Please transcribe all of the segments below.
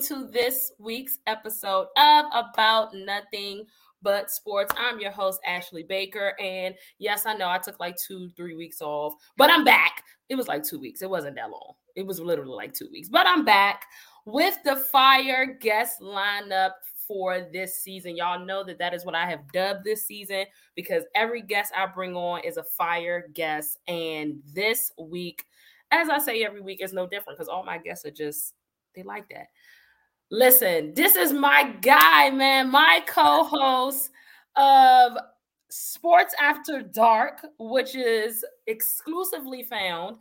to this week's episode of About Nothing But Sports. I'm your host, Ashley Baker. And yes, I know I took like two, three weeks off, but I'm back. It was like two weeks. It wasn't that long. It was literally like two weeks, but I'm back with the fire guest lineup for this season. Y'all know that that is what I have dubbed this season because every guest I bring on is a fire guest. And this week, as I say every week, is no different because all my guests are just, they like that. Listen, this is my guy, man, my co host of Sports After Dark, which is exclusively found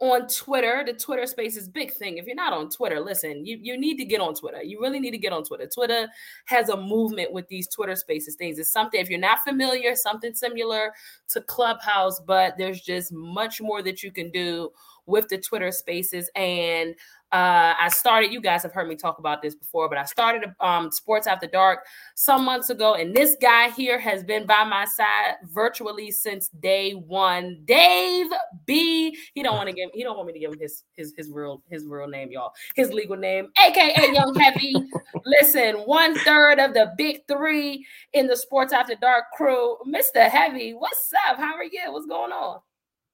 on Twitter. The Twitter space is big thing. If you're not on Twitter, listen, you, you need to get on Twitter. You really need to get on Twitter. Twitter has a movement with these Twitter spaces things. It's something, if you're not familiar, something similar to Clubhouse, but there's just much more that you can do with the Twitter spaces. And uh, I started, you guys have heard me talk about this before, but I started um, Sports After Dark some months ago. And this guy here has been by my side virtually since day one. Dave B. He don't want to give he don't want me to give him his his his real his real name, y'all. His legal name, aka Young Heavy. Listen, one third of the big three in the Sports After Dark crew. Mr. Heavy, what's up? How are you? What's going on?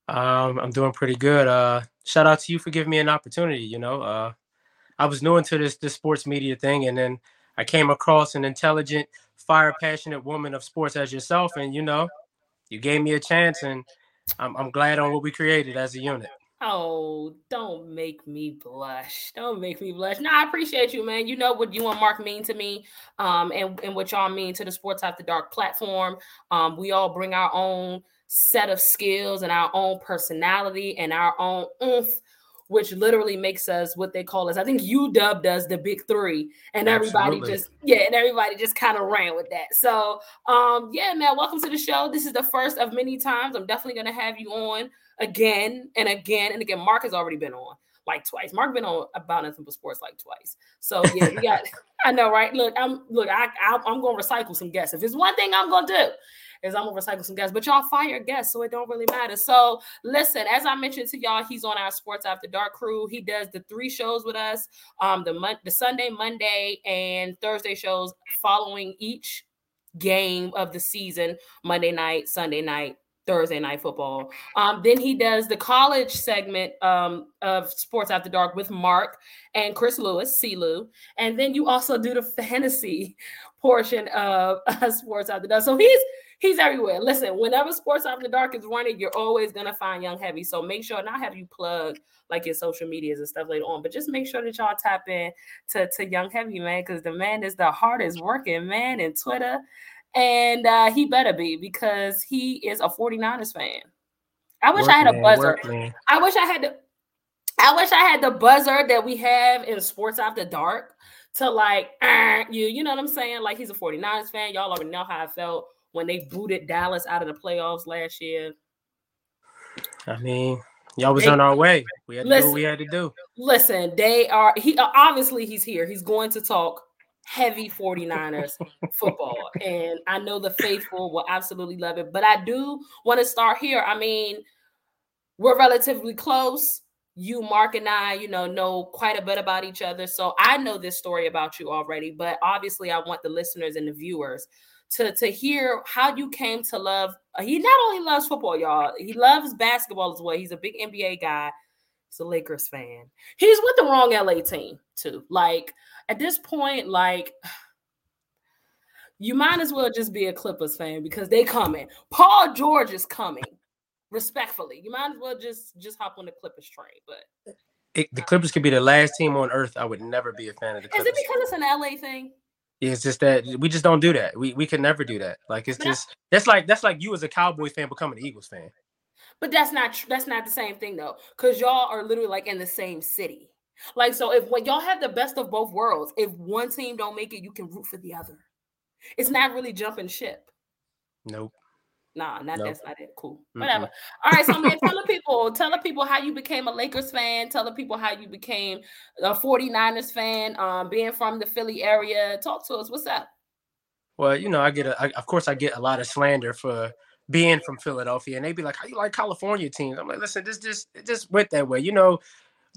Um, I'm doing pretty good. Uh, shout out to you for giving me an opportunity. You know, uh, I was new into this this sports media thing, and then I came across an intelligent, fire passionate woman of sports as yourself, and you know, you gave me a chance, and I'm, I'm glad on what we created as a unit. Oh, don't make me blush. Don't make me blush. No, I appreciate you, man. You know what you and Mark mean to me, um, and, and what y'all mean to the Sports After Dark platform. Um, we all bring our own set of skills and our own personality and our own oomph, which literally makes us what they call us. I think you dubbed us the big three, and everybody just yeah, and everybody just kind of ran with that. So um, yeah, man, welcome to the show. This is the first of many times. I'm definitely gonna have you on again and again and again. Mark has already been on like twice. Mark been on about nothing but sports like twice. So yeah, we got. I know, right? Look, I'm look. I, I am gonna recycle some guests. If it's one thing I'm gonna do, is I'm gonna recycle some guests, but y'all fire guests, so it don't really matter. So listen, as I mentioned to y'all, he's on our Sports After Dark crew. He does the three shows with us, um, the mon- the Sunday, Monday, and Thursday shows following each game of the season, Monday night, Sunday night, Thursday night football. Um, then he does the college segment um, of Sports After Dark with Mark and Chris Lewis, C. CeeLou. And then you also do the fantasy portion of uh, Sports After Dark. So he's he's everywhere. Listen, whenever Sports After Dark is running, you're always gonna find Young Heavy. So make sure not have you plug like your social medias and stuff later on, but just make sure that y'all tap in to, to Young Heavy, man, because the man is the hardest working man in Twitter. And uh, he better be because he is a 49ers fan. I wish work, I had a buzzer. Work, I wish I had the I wish I had the buzzer that we have in Sports After Dark to like uh, you, you know what I'm saying? Like he's a 49ers fan. Y'all already know how I felt when they booted Dallas out of the playoffs last year. I mean, y'all was they, on our way. We had to listen, do what we had to do. Listen, they are he obviously he's here. He's going to talk heavy 49ers football. And I know the faithful will absolutely love it. But I do want to start here. I mean, we're relatively close. You, Mark, and I, you know, know quite a bit about each other. So I know this story about you already, but obviously I want the listeners and the viewers to to hear how you came to love. Uh, he not only loves football, y'all. He loves basketball as well. He's a big NBA guy. He's a Lakers fan. He's with the wrong LA team too. Like at this point, like you might as well just be a Clippers fan because they coming. Paul George is coming. Respectfully, you might as well just just hop on the Clippers train. But it, the Clippers could be the last team on earth. I would never be a fan of the Clippers. Is it because it's an LA thing? It's just that we just don't do that. We we can never do that. Like it's but just I, that's like that's like you as a Cowboys fan becoming an Eagles fan. But that's not that's not the same thing though, because y'all are literally like in the same city. Like so, if when y'all have the best of both worlds, if one team don't make it, you can root for the other. It's not really jumping ship. Nope. Nah, not nope. that's not it. Cool. Mm-hmm. Whatever. All right. So man, tell the people, tell the people how you became a Lakers fan. Tell the people how you became a 49ers fan, um, being from the Philly area. Talk to us. What's up? Well, you know, I get a, I, of course I get a lot of slander for being from Philadelphia, and they be like, "How you like California teams?" I'm like, "Listen, this just it just went that way." You know,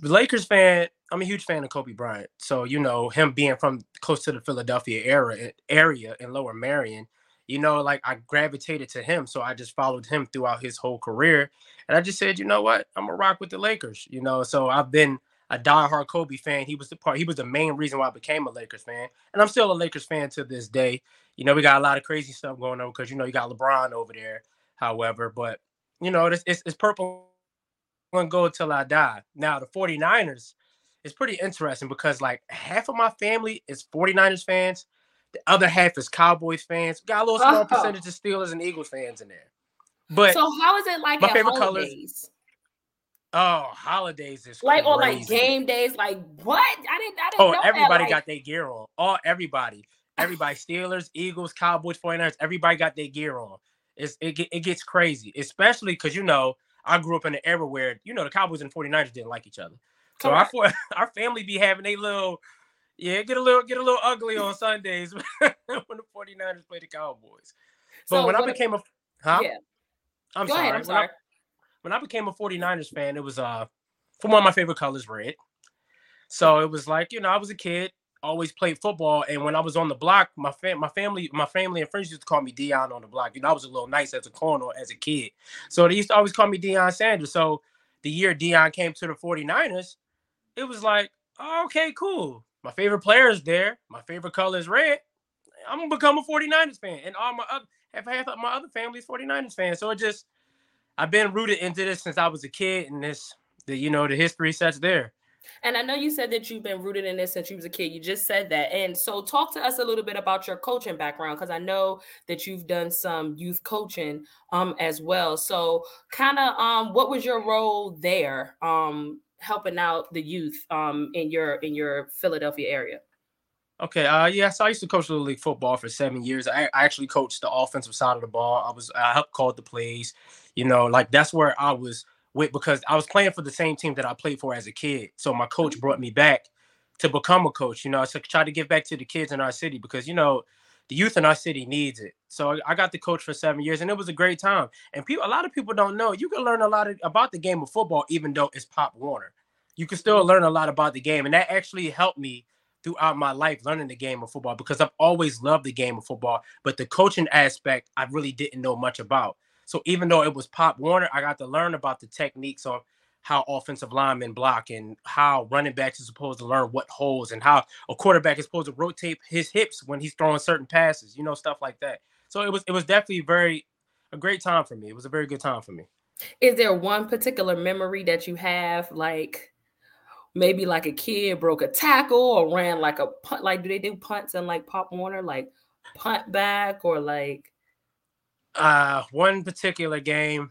Lakers fan, I'm a huge fan of Kobe Bryant. So, you know, him being from close to the Philadelphia area area in Lower Merion, you know, like I gravitated to him. So I just followed him throughout his whole career. And I just said, you know what? I'm gonna rock with the Lakers, you know. So I've been a diehard Kobe fan. He was the part, he was the main reason why I became a Lakers fan. And I'm still a Lakers fan to this day. You know, we got a lot of crazy stuff going on because you know you got LeBron over there, however, but you know, it's it's, it's purple and gold till I die. Now the 49ers is pretty interesting because like half of my family is 49ers fans. The other half is Cowboys fans. Got a little small oh. percentage of Steelers and Eagles fans in there. But so how is it like my favorite holidays? colors? Oh, holidays is like or like game days. Like what? I didn't. I didn't. Oh, everybody that, like... got their gear on. All everybody, everybody, Steelers, Eagles, Cowboys, 49ers, everybody got their gear on. It's it, it gets crazy, especially because you know I grew up in an era where you know the Cowboys and 49ers didn't like each other. So our our family be having a little yeah, get a little get a little ugly on Sundays when the 49ers play the Cowboys. But so when I became a huh? Yeah. I'm Go sorry. Ahead, I'm sorry. When I, when I became a 49ers fan, it was uh for one of my favorite colors, red. So it was like, you know, I was a kid, always played football, and when I was on the block, my fam- my family, my family and friends used to call me Deion on the block. You know, I was a little nice as a corner as a kid. So they used to always call me Deion Sanders. So the year Deion came to the 49ers, it was like, okay, cool. My favorite player is there. My favorite color is red. I'm gonna become a 49ers fan. And all my other half of my other family is 49ers fans. So it just I've been rooted into this since I was a kid, and this the you know the history sets there. And I know you said that you've been rooted in this since you was a kid. You just said that. And so talk to us a little bit about your coaching background because I know that you've done some youth coaching um as well. So kind of um what was your role there? Um helping out the youth um, in your in your Philadelphia area? Okay. Uh, yeah. So I used to coach little league football for seven years. I, I actually coached the offensive side of the ball. I was I helped call the plays. You know, like that's where I was with because I was playing for the same team that I played for as a kid. So my coach brought me back to become a coach. You know, to try to give back to the kids in our city because you know the youth in our city needs it. So I got the coach for seven years, and it was a great time. And people, a lot of people don't know you can learn a lot of, about the game of football, even though it's Pop Warner. You can still learn a lot about the game, and that actually helped me throughout my life learning the game of football because I've always loved the game of football. But the coaching aspect, I really didn't know much about. So even though it was Pop Warner, I got to learn about the techniques on how offensive linemen block and how running backs are supposed to learn what holes and how a quarterback is supposed to rotate his hips when he's throwing certain passes, you know, stuff like that. So it was it was definitely very a great time for me. It was a very good time for me. Is there one particular memory that you have like maybe like a kid broke a tackle or ran like a punt like do they do punts and like pop warner like punt back or like uh one particular game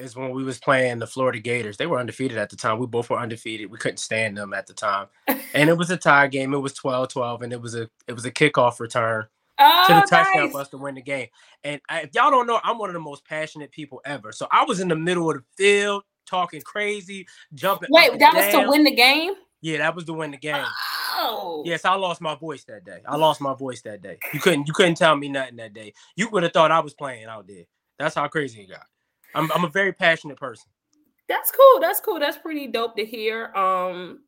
is when we was playing the Florida Gators. They were undefeated at the time. We both were undefeated. We couldn't stand them at the time. and it was a tie game. It was 12-12 and it was a it was a kickoff return oh, to the oh, touchdown nice. for us to win the game. And I, if y'all don't know, I'm one of the most passionate people ever. So I was in the middle of the field talking crazy, jumping. Wait, that was to win the game? Yeah, that was to win the game. Oh. Yes, I lost my voice that day. I lost my voice that day. You couldn't you couldn't tell me nothing that day. You would have thought I was playing out there. That's how crazy it got. I'm I'm a very passionate person. That's cool. That's cool. That's pretty dope to hear. Um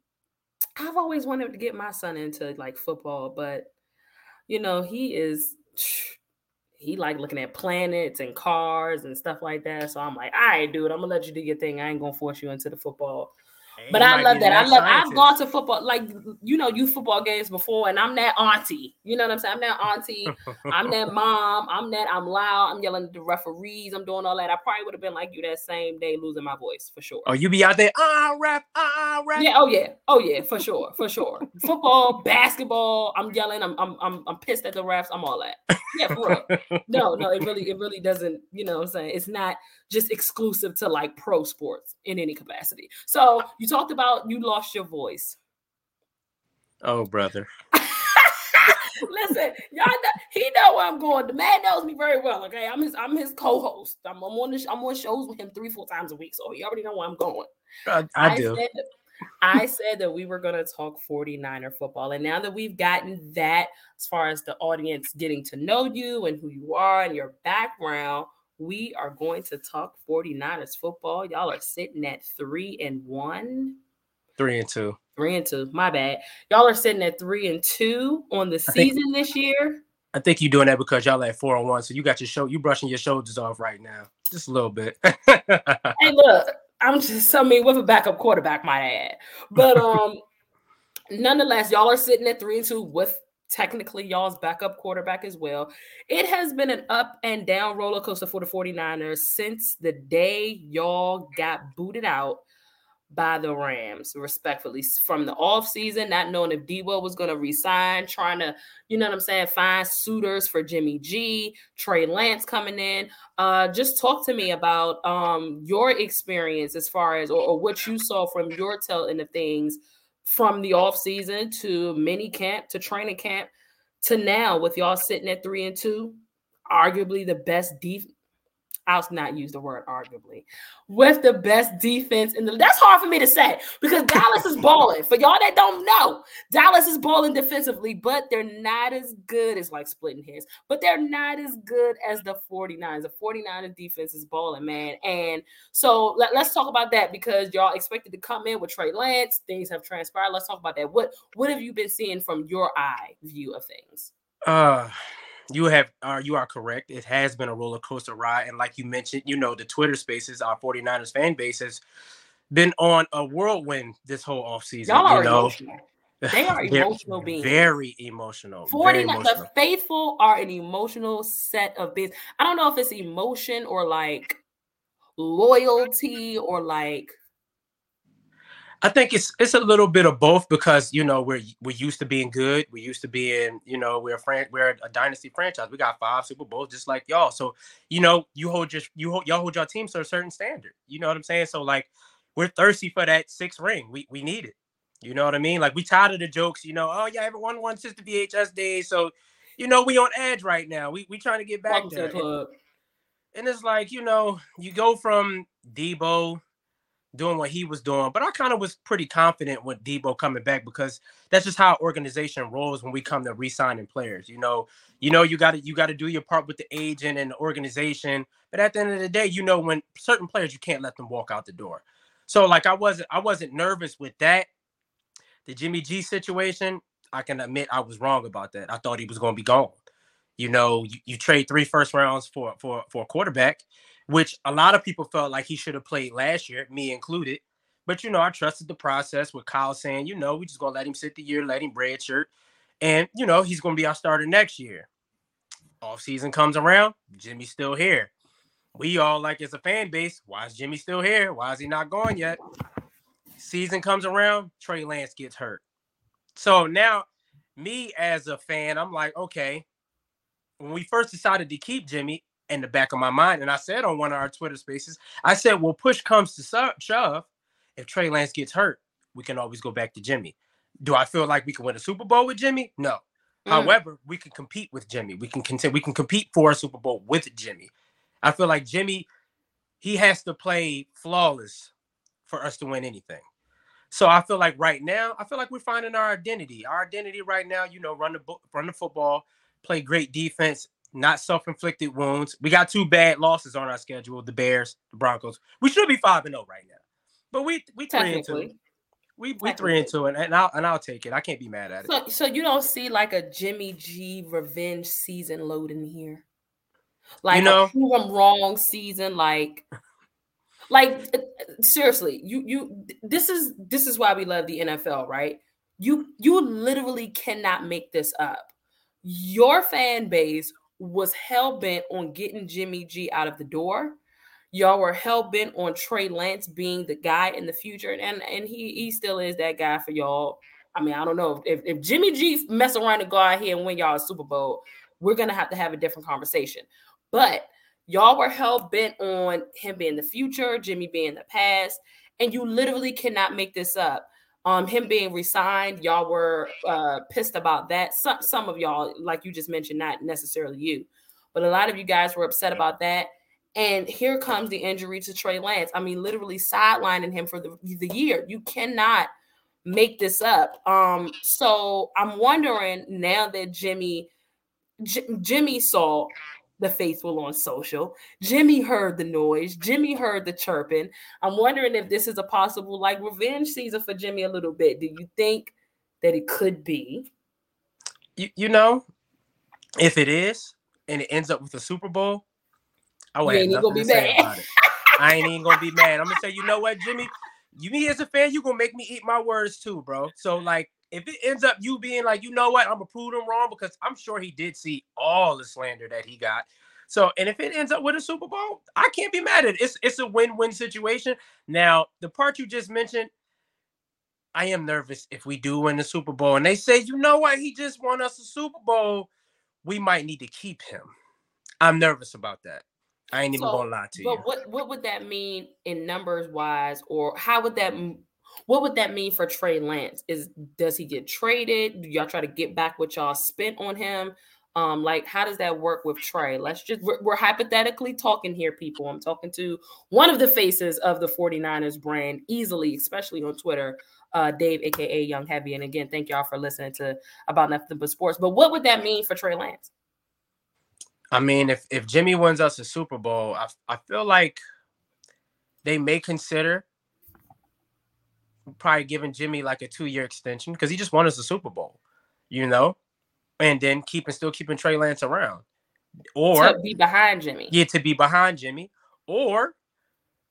I've always wanted to get my son into like football, but you know, he is he like looking at planets and cars and stuff like that. So I'm like, all right, dude, I'm gonna let you do your thing. I ain't gonna force you into the football but I love that. I love. Scientist. I've gone to football, like you know, youth football games before, and I'm that auntie. You know what I'm saying? I'm that auntie. I'm that mom. I'm that. I'm loud. I'm yelling at the referees. I'm doing all that. I probably would have been like you that same day, losing my voice for sure. Oh, you be out there, ah, rap, ah, rap. Yeah. Oh yeah. Oh yeah. For sure. For sure. football, basketball. I'm yelling. I'm, I'm, I'm, I'm pissed at the refs. I'm all that. Yeah, for real. No, no, it really, it really doesn't. You know, what I'm saying it's not just exclusive to like pro sports in any capacity. So you talked about you lost your voice. Oh, brother. Listen, y'all know, he know where I'm going. The man knows me very well. Okay, I'm his I'm his co-host. I'm, I'm on the, I'm on shows with him three four times a week, so he already know where I'm going. I, I, I do. Said I said that we were going to talk 49er football, and now that we've gotten that, as far as the audience getting to know you and who you are and your background, we are going to talk 49ers football. Y'all are sitting at three and one. Three and two. Three and two. My bad. Y'all are sitting at three and two on the season think, this year. I think you're doing that because y'all at four and one, so you got your show. You brushing your shoulders off right now, just a little bit. hey, look, I'm just. I mean, with a backup quarterback, my add, but um, nonetheless, y'all are sitting at three and two with technically y'all's backup quarterback as well. It has been an up and down roller coaster for the 49ers since the day y'all got booted out by the Rams, respectfully, from the off season, not knowing if Deebo was going to resign, trying to, you know what I'm saying, find suitors for Jimmy G, Trey Lance coming in. Uh, just talk to me about um, your experience as far as, or, or what you saw from your telling of things from the off season to mini camp to training camp to now with y'all sitting at three and two, arguably the best defense I'll not use the word arguably, with the best defense in the. That's hard for me to say because Dallas is balling. For y'all that don't know, Dallas is balling defensively, but they're not as good as like splitting hairs, but they're not as good as the 49ers. The 49ers defense is balling, man. And so let, us talk about that because y'all expected to come in with Trey Lance. Things have transpired. Let's talk about that. What what have you been seeing from your eye view of things? Uh you have are uh, you are correct. It has been a roller coaster ride, and like you mentioned, you know the Twitter Spaces, our 49ers fan base has been on a whirlwind this whole offseason. Y'all are you know? emotional. They are emotional beings. Very emotional. 49 the faithful are an emotional set of beings. I don't know if it's emotion or like loyalty or like I think it's it's a little bit of both because you know we're we're used to being good. We're used to being you know we're a fran- we're a dynasty franchise. We got five Super Bowls just like y'all. So you know you hold your you hold, y'all hold your teams to a certain standard. You know what I'm saying? So like we're thirsty for that sixth ring. We we need it. You know what I mean? Like we tired of the jokes. You know, oh yeah, everyone wants since the VHS days. So you know we on edge right now. We we trying to get back Welcome there. And, and it's like you know you go from Deebo doing what he was doing. But I kind of was pretty confident with Deebo coming back because that's just how organization rolls when we come to re-signing players. You know, you know, you got to you got to do your part with the agent and the organization. But at the end of the day, you know, when certain players you can't let them walk out the door. So like I wasn't I wasn't nervous with that. The Jimmy G situation, I can admit I was wrong about that. I thought he was going to be gone. You know, you, you trade three first rounds for for for a quarterback which a lot of people felt like he should have played last year, me included. But you know, I trusted the process with Kyle saying, you know, we just gonna let him sit the year, let him redshirt, and you know, he's gonna be our starter next year. Off season comes around, Jimmy's still here. We all like as a fan base, why is Jimmy still here? Why is he not gone yet? Season comes around, Trey Lance gets hurt. So now, me as a fan, I'm like, okay, when we first decided to keep Jimmy, in the back of my mind. And I said on one of our Twitter spaces, I said, well, push comes to shove. If Trey Lance gets hurt, we can always go back to Jimmy. Do I feel like we can win a Super Bowl with Jimmy? No. Mm. However, we can compete with Jimmy. We can continue, we can compete for a Super Bowl with Jimmy. I feel like Jimmy, he has to play flawless for us to win anything. So I feel like right now, I feel like we're finding our identity. Our identity right now, you know, run the run the football, play great defense, not self-inflicted wounds. We got two bad losses on our schedule: the Bears, the Broncos. We should be five and zero oh right now, but we we three and two. We we three and two, and, and I'll and I'll take it. I can't be mad at it. So, so you don't see like a Jimmy G revenge season loading here, like you know, a wrong season, like. Like uh, seriously, you you this is this is why we love the NFL, right? You you literally cannot make this up. Your fan base was hell bent on getting Jimmy G out of the door. Y'all were hell bent on Trey Lance being the guy in the future, and and he he still is that guy for y'all. I mean, I don't know if if Jimmy G mess around and go out here and win y'all a Super Bowl, we're gonna have to have a different conversation. But y'all were hell bent on him being the future, Jimmy being the past, and you literally cannot make this up. Um, him being resigned, y'all were uh, pissed about that. Some some of y'all, like you just mentioned, not necessarily you, but a lot of you guys were upset about that. And here comes the injury to Trey Lance. I mean, literally sidelining him for the, the year. You cannot make this up. Um, so I'm wondering now that Jimmy J- Jimmy saw the faithful on social. Jimmy heard the noise. Jimmy heard the chirping. I'm wondering if this is a possible like revenge season for Jimmy a little bit. Do you think that it could be? You, you know, if it is and it ends up with a Super Bowl, I would have nothing to say about it. I ain't even gonna be mad. I'm gonna say, you know what, Jimmy? You me as a fan, you gonna make me eat my words too, bro. So like if it ends up you being like, you know what, I'm gonna prove him wrong because I'm sure he did see all the slander that he got. So, and if it ends up with a Super Bowl, I can't be mad at it. It's it's a win-win situation. Now, the part you just mentioned, I am nervous if we do win the Super Bowl and they say, you know what, he just won us a Super Bowl, we might need to keep him. I'm nervous about that. I ain't even so, gonna lie to but you. But what what would that mean in numbers wise, or how would that what would that mean for Trey Lance? Is does he get traded? Do y'all try to get back what y'all spent on him? Um, like how does that work with Trey? Let's just we're, we're, hypothetically talking here, people. I'm talking to one of the faces of the 49ers brand easily, especially on Twitter, uh, Dave, aka Young Heavy. And again, thank y'all for listening to about nothing but sports. But what would that mean for Trey Lance? I mean, if if Jimmy wins us a Super Bowl, I I feel like they may consider probably giving Jimmy like a two year extension because he just won us a Super Bowl, you know, and then keeping still keeping Trey Lance around, or to be behind Jimmy. Yeah, to be behind Jimmy, or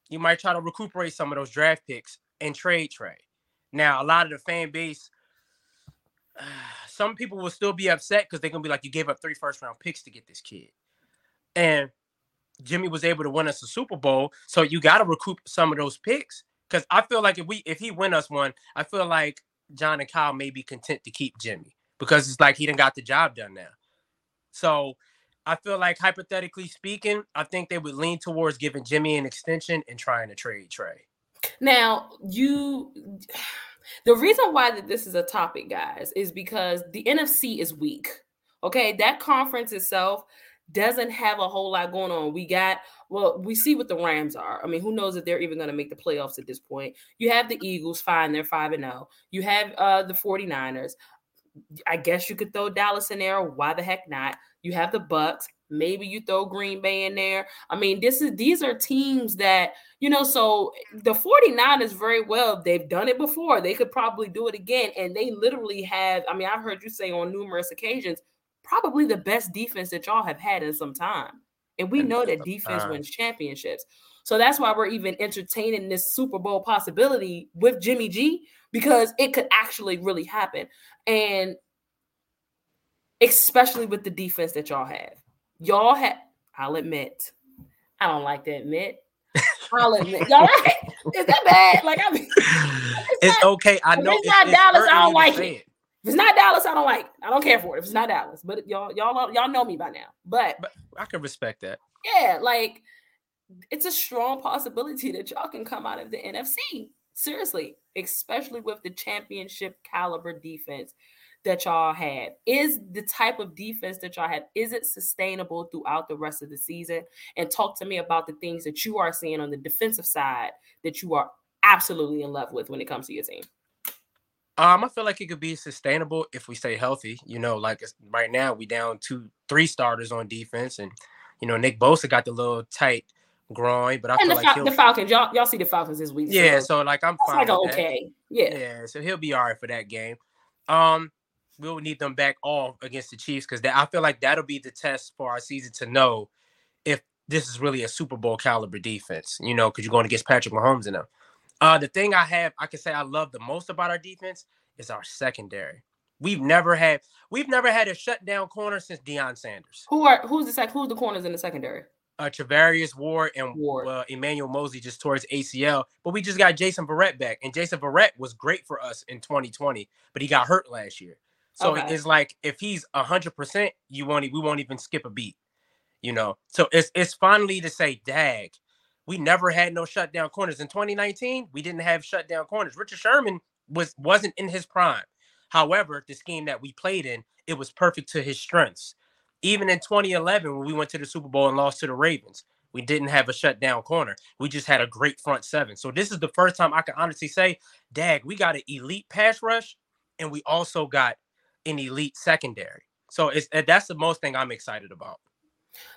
you might try to recuperate some of those draft picks and trade Trey. Now, a lot of the fan base, uh, some people will still be upset because they're gonna be like, you gave up three first round picks to get this kid, and Jimmy was able to win us a Super Bowl, so you got to recoup some of those picks because I feel like if we if he win us one, I feel like John and Kyle may be content to keep Jimmy because it's like he didn't got the job done now. So I feel like hypothetically speaking, I think they would lean towards giving Jimmy an extension and trying to trade Trey. Now you the reason why that this is a topic, guys, is because the NFC is weak. Okay, that conference itself doesn't have a whole lot going on. We got, well, we see what the Rams are. I mean, who knows if they're even going to make the playoffs at this point? You have the Eagles, fine, they're 5 and 0. You have uh the 49ers. I guess you could throw Dallas in there. Why the heck not? You have the Bucs. Maybe you throw Green Bay in there. I mean, this is these are teams that, you know, so the 49ers very well, they've done it before. They could probably do it again. And they literally have, I mean, I've heard you say on numerous occasions, probably the best defense that y'all have had in some time. And we know that defense wins championships. So that's why we're even entertaining this Super Bowl possibility with Jimmy G because it could actually really happen. And especially with the defense that y'all have. Y'all have, I'll admit, I don't like to admit. I'll admit, y'all right? Is that bad? Like, I mean, it's, it's not, okay. I know it's, it's not Dallas. I don't like it. If it's not Dallas, I don't like. It. I don't care for it. If it's not Dallas, but y'all, y'all, y'all know me by now. But, but I can respect that. Yeah, like it's a strong possibility that y'all can come out of the NFC. Seriously, especially with the championship caliber defense that y'all have. Is the type of defense that y'all have, is it sustainable throughout the rest of the season? And talk to me about the things that you are seeing on the defensive side that you are absolutely in love with when it comes to your team. Um, I feel like it could be sustainable if we stay healthy. You know, like right now we down two, three starters on defense, and you know Nick Bosa got the little tight groin, but I and feel the, like Fal- the Falcons, y'all, y'all see the Falcons this week. Yeah, so, so like I'm fine. Like okay, yeah, yeah. So he'll be all right for that game. Um, we'll need them back all against the Chiefs because I feel like that'll be the test for our season to know if this is really a Super Bowl caliber defense. You know, because you're going against Patrick Mahomes and them. Uh, the thing I have, I can say I love the most about our defense is our secondary. We've never had we've never had a shutdown corner since Deion Sanders. Who are who's the sec, who's the corners in the secondary? Uh, Charvarius Ward and Ward. Uh, Emmanuel Moseley just tore his ACL, but we just got Jason Verrett back, and Jason Verrett was great for us in 2020, but he got hurt last year. So okay. it's like if he's hundred percent, you won't we won't even skip a beat, you know. So it's it's finally to say, dag, we never had no shutdown corners in 2019. We didn't have shutdown corners. Richard Sherman was wasn't in his prime. However, the scheme that we played in, it was perfect to his strengths. Even in 2011, when we went to the Super Bowl and lost to the Ravens, we didn't have a shutdown corner. We just had a great front seven. So this is the first time I can honestly say, Dag, we got an elite pass rush, and we also got an elite secondary. So it's that's the most thing I'm excited about.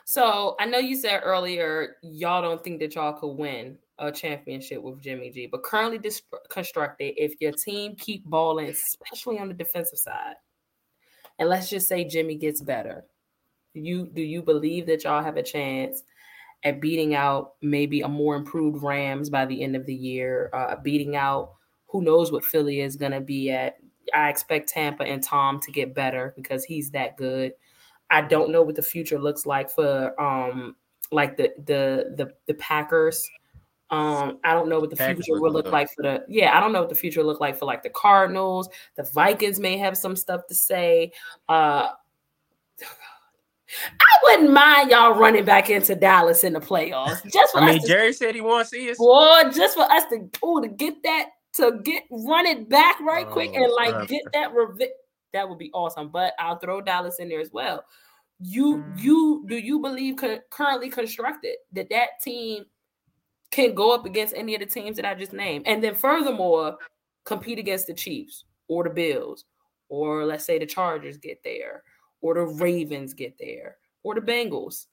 So I know you said earlier y'all don't think that y'all could win a championship with Jimmy G, but currently dis- constructed, if your team keep balling, especially on the defensive side, and let's just say Jimmy gets better, you do you believe that y'all have a chance at beating out maybe a more improved Rams by the end of the year, uh, beating out who knows what Philly is going to be at. I expect Tampa and Tom to get better because he's that good. I don't know what the future looks like for um like the the the the Packers. Um, I don't know what the Packers future will look like for the yeah, I don't know what the future will look like for like the Cardinals. The Vikings may have some stuff to say. Uh I wouldn't mind y'all running back into Dallas in the playoffs. Just for I mean, to, Jerry said he wants to see us. Boy, just for us to oh to get that to get run it back right oh, quick and like get that revi- that would be awesome. But I'll throw Dallas in there as well. You mm. you do you believe co- currently constructed that that team can go up against any of the teams that I just named, and then furthermore compete against the Chiefs or the Bills or let's say the Chargers get there or the Ravens get there or the Bengals?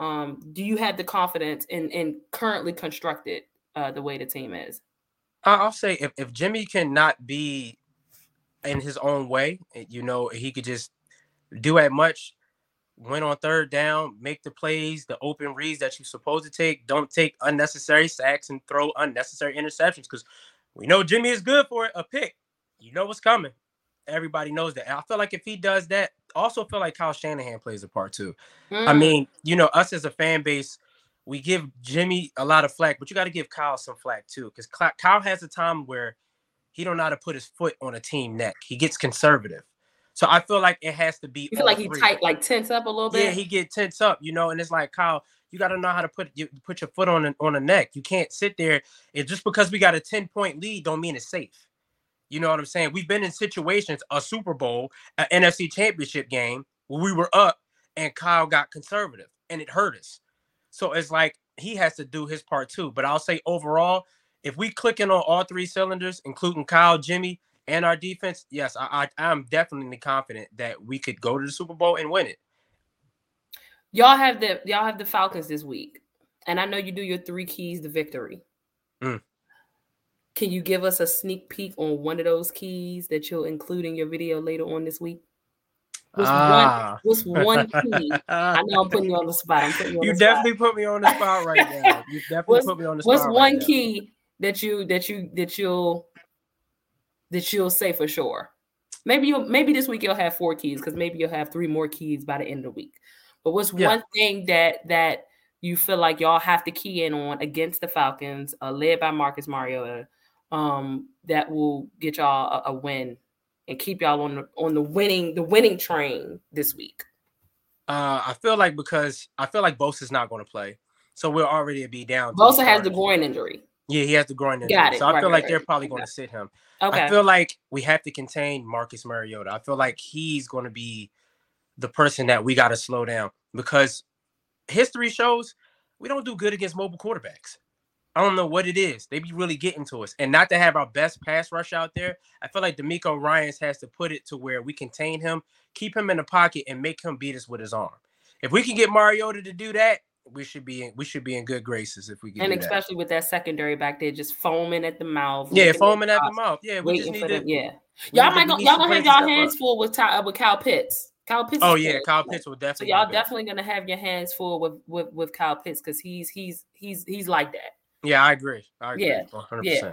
Um, do you have the confidence in in currently constructed uh, the way the team is? I'll say if, if Jimmy cannot be in his own way, eh, you know, he could just do as much, win on third down, make the plays, the open reads that you're supposed to take. Don't take unnecessary sacks and throw unnecessary interceptions because we know Jimmy is good for it, a pick. You know what's coming. Everybody knows that. And I feel like if he does that, also feel like Kyle Shanahan plays a part too. Mm. I mean, you know, us as a fan base, we give Jimmy a lot of flack, but you got to give Kyle some flack too, because Kyle has a time where he don't know how to put his foot on a team neck. He gets conservative. So I feel like it has to be. You feel like he tight, like tense up a little bit. Yeah, he get tense up, you know, and it's like Kyle, you got to know how to put you put your foot on a, on a neck. You can't sit there. It just because we got a ten point lead don't mean it's safe. You know what I'm saying? We've been in situations, a Super Bowl, an NFC championship game, where we were up and Kyle got conservative and it hurt us. So it's like he has to do his part too. But I'll say overall, if we click in on all three cylinders, including Kyle, Jimmy, and our defense, yes, I, I am definitely confident that we could go to the Super Bowl and win it. Y'all have the y'all have the Falcons this week, and I know you do your three keys to victory. Mm. Can you give us a sneak peek on one of those keys that you'll include in your video later on this week? What's ah. one? What's one key? I know I'm putting you on the spot. I'm putting you. On you the definitely spot. put me on the spot right now. You definitely what's, put me on the spot. What's one right key now. That you that you that you'll that you'll say for sure? Maybe you maybe this week you'll have four keys because maybe you'll have three more keys by the end of the week. But what's yeah. one thing that that you feel like y'all have to key in on against the Falcons, uh, led by Marcus Mariota? um, that will get y'all a, a, win and keep y'all on the on the winning the winning train this week? Uh, I feel like because I feel like Bosa's not going to play, so we're already a be down. Bosa has the groin injury. Yeah, he has the groin injury. Got it. So I right, feel right, like right. they're probably going to sit him. Okay. I feel like we have to contain Marcus Mariota. I feel like he's going to be the person that we got to slow down because history shows we don't do good against mobile quarterbacks. I don't know what it is. They be really getting to us. And not to have our best pass rush out there, I feel like DeMeco Ryans has to put it to where we contain him, keep him in the pocket, and make him beat us with his arm. If we can get Mariota to do that, we should be in we should be in good graces if we can. And especially that. with that secondary back there, just foaming at the mouth. Yeah, foaming at the mouth. Yeah, we just need to. yeah, y'all might go, y'all gonna have y'all hands up. full with uh, with Kyle Pitts. Kyle Pitts. Oh yeah, Kyle Pitts will definitely. So y'all definitely gonna have your hands full with with with Kyle Pitts because he's he's he's he's like that. Yeah, I agree. I agree. Yeah. 100%. Yeah.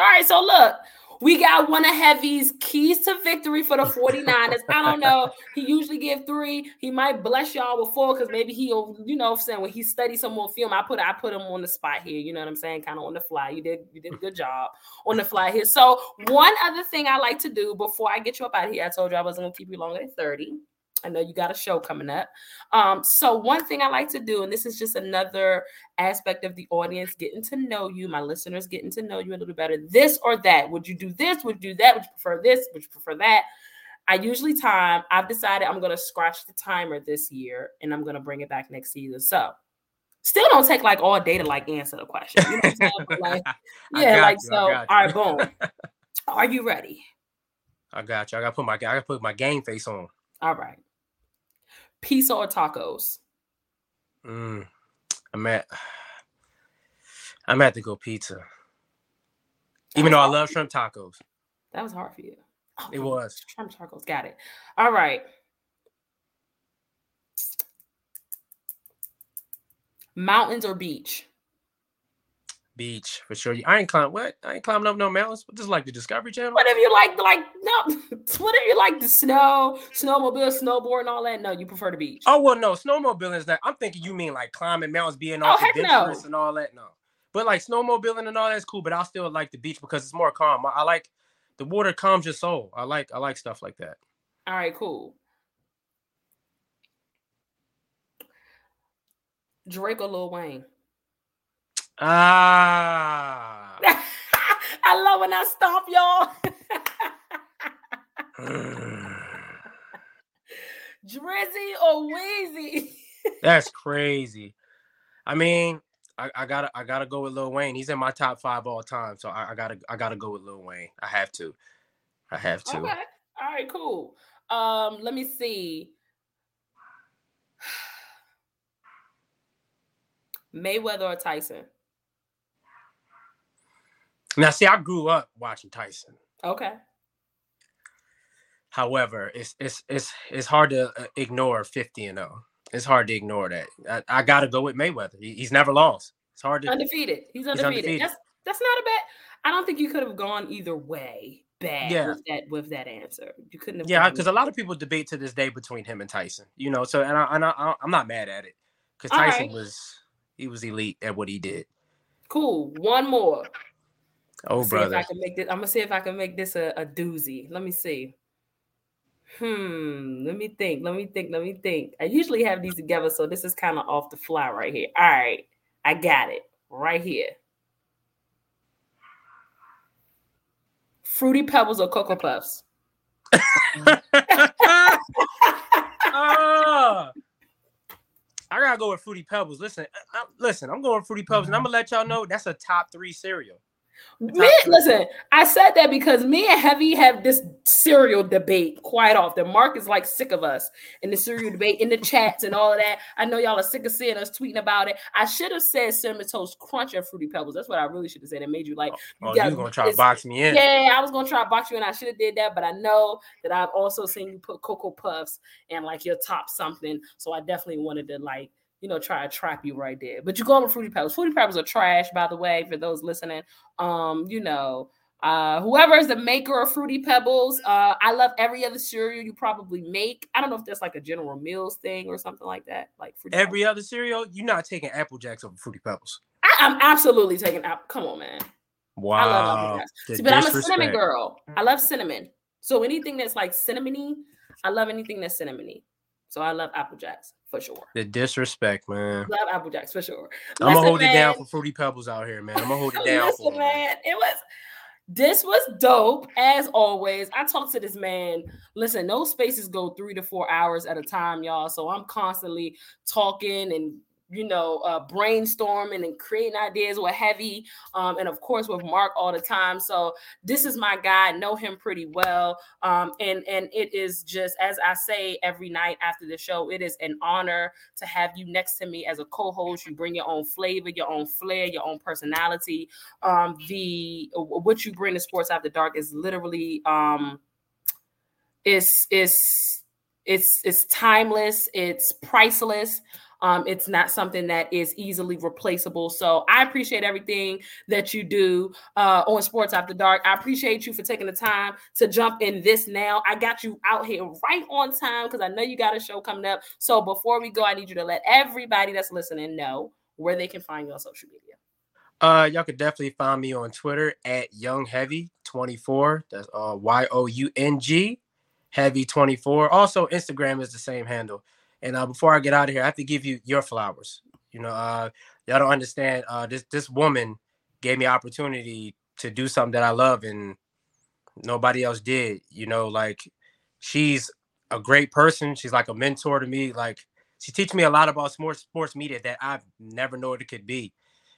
All right, so look, we got one of Heavy's keys to victory for the 49ers. I don't know. He usually give three. He might bless y'all with four because maybe he'll, you know, I'm saying when he studies some more film, I put I put him on the spot here. You know what I'm saying? Kind of on the fly. You did you did a good job on the fly here. So one other thing I like to do before I get you up out here, I told you I wasn't gonna keep you longer than 30. I know you got a show coming up. Um, so one thing I like to do, and this is just another aspect of the audience getting to know you, my listeners getting to know you a little better. This or that. Would you do this? Would you do that? Would you prefer this? Would you prefer that? I usually time. I've decided I'm gonna scratch the timer this year and I'm gonna bring it back next season. So still don't take like all day to like answer the question. You know like, yeah, like you, so. All right, boom. Are you ready? I got you. I gotta put my I gotta put my game face on. All right. Pizza or tacos? Mm, I'm at. I'm at to go pizza. Even though I love shrimp tacos. That was hard for you. Oh, it was. Shrimp tacos. Got it. All right. Mountains or beach? Beach for sure. I ain't climbing what? I ain't climbing up no mountains. But just like the Discovery Channel. Whatever you like, like no, whatever you like, the snow, snowmobile, snowboard, and all that. No, you prefer the beach. Oh well, no, snowmobiling is that. I'm thinking you mean like climbing mountains, being all oh, adventurous no. and all that. No, but like snowmobiling and all that's cool. But I still like the beach because it's more calm. I, I like the water calms your soul. I like I like stuff like that. All right, cool. Drake or Lil Wayne? Ah. I love when I stomp y'all. Drizzy or Wheezy. That's crazy. I mean, I, I, gotta I gotta go with Lil Wayne. He's in my top five all time, so I, I gotta I gotta go with Lil Wayne. I have to. I have to. Okay. All right. Cool. Um. Let me see. Mayweather or Tyson? Now, see, I grew up watching Tyson. Okay. However, it's it's it's it's hard to uh, ignore 50 and 0. It's hard to ignore that. I, I got to go with Mayweather. He, he's never lost. It's hard to undefeated. He's undefeated. He's undefeated. That's that's not a bad. I don't think you could have gone either way. Bad yeah. with that with that answer. You couldn't have. Yeah, because a lot of people debate to this day between him and Tyson. You know, so and I, and I I'm not mad at it because Tyson right. was he was elite at what he did. Cool. One more. Oh, brother. I can make this. I'm gonna see if I can make this a, a doozy. Let me see. Hmm. Let me think. Let me think. Let me think. I usually have these together, so this is kind of off the fly right here. All right, I got it right here. Fruity Pebbles or Cocoa Puffs? oh, I gotta go with Fruity Pebbles. Listen, I, listen, I'm going Fruity Pebbles, and I'm gonna let y'all know that's a top three cereal. Me, listen, I said that because me and Heavy have this cereal debate quite often. Mark is like sick of us in the cereal debate, in the chats and all of that. I know y'all are sick of seeing us tweeting about it. I should have said cinnamon toast crunch and fruity pebbles. That's what I really should have said. It made you like, oh, you, oh, you gonna try to box me in? Yeah, I was gonna try to box you in. I should have did that, but I know that I've also seen you put cocoa puffs and like your top something. So I definitely wanted to like you know, try to trap you right there. But you go with Fruity Pebbles. Fruity Pebbles are trash, by the way, for those listening. Um, you know, uh, whoever is the maker of Fruity Pebbles, uh, I love every other cereal you probably make. I don't know if that's like a General Mills thing or something like that. Like Fruity every Pebbles. other cereal, you're not taking Apple Jacks over Fruity Pebbles. I, am absolutely taking out. Come on, man. Wow. I love Apple Jacks. See, but I'm a cinnamon girl. I love cinnamon. So anything that's like cinnamony, I love anything that's cinnamony. So I love Apple Jacks for sure. The disrespect, man. Love Apple Jacks for sure. I'm gonna hold man, it down for Fruity Pebbles out here, man. I'm gonna hold it down listen, for man. man. It was this was dope as always. I talked to this man. Listen, those spaces go three to four hours at a time, y'all. So I'm constantly talking and you know, uh, brainstorming and creating ideas with Heavy, um, and of course with Mark all the time. So this is my guy. I know him pretty well, um, and and it is just as I say every night after the show, it is an honor to have you next to me as a co-host. You bring your own flavor, your own flair, your own personality. Um, the what you bring to Sports After Dark is literally um, is is it's it's timeless. It's priceless. Um, it's not something that is easily replaceable. So I appreciate everything that you do uh, on Sports After Dark. I appreciate you for taking the time to jump in this now. I got you out here right on time because I know you got a show coming up. So before we go, I need you to let everybody that's listening know where they can find you on social media. Uh, y'all can definitely find me on Twitter at Young Heavy 24. That's uh Y O U N G Heavy 24. Also, Instagram is the same handle. And uh, before I get out of here, I have to give you your flowers. You know, uh, y'all don't understand. Uh, this this woman gave me opportunity to do something that I love, and nobody else did. You know, like she's a great person. She's like a mentor to me. Like she teaches me a lot about sports sports media that I've never known it could be.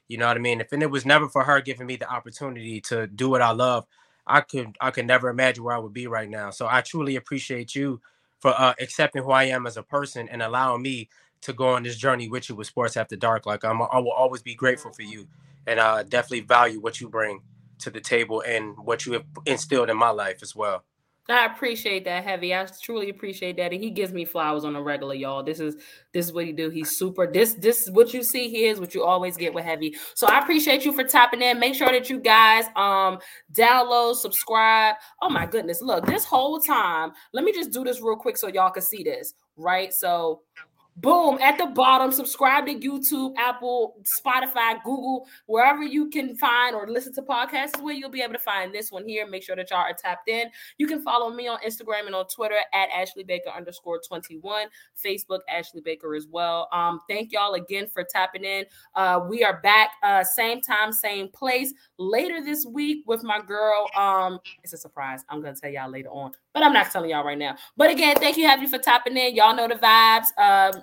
You know what I mean? If and it was never for her giving me the opportunity to do what I love, I could I could never imagine where I would be right now. So I truly appreciate you for uh, accepting who I am as a person and allowing me to go on this journey with you with Sports After Dark. Like I'm, I will always be grateful for you, and I definitely value what you bring to the table and what you have instilled in my life as well. I appreciate that, Heavy. I truly appreciate that. And he gives me flowers on a regular, y'all. This is this is what he do. He's super. This this is what you see here is what you always get with Heavy. So I appreciate you for tapping in. Make sure that you guys um download, subscribe. Oh my goodness. Look, this whole time, let me just do this real quick so y'all can see this. Right. So Boom, at the bottom, subscribe to YouTube, Apple, Spotify, Google, wherever you can find or listen to podcasts, is where you'll be able to find this one here. Make sure that y'all are tapped in. You can follow me on Instagram and on Twitter at Ashley Baker underscore 21, Facebook, Ashley Baker as well. Um, thank y'all again for tapping in. Uh, we are back, uh, same time, same place later this week with my girl. Um, it's a surprise. I'm gonna tell y'all later on, but I'm not telling y'all right now. But again, thank you, Heavy, for tapping in. Y'all know the vibes. Um,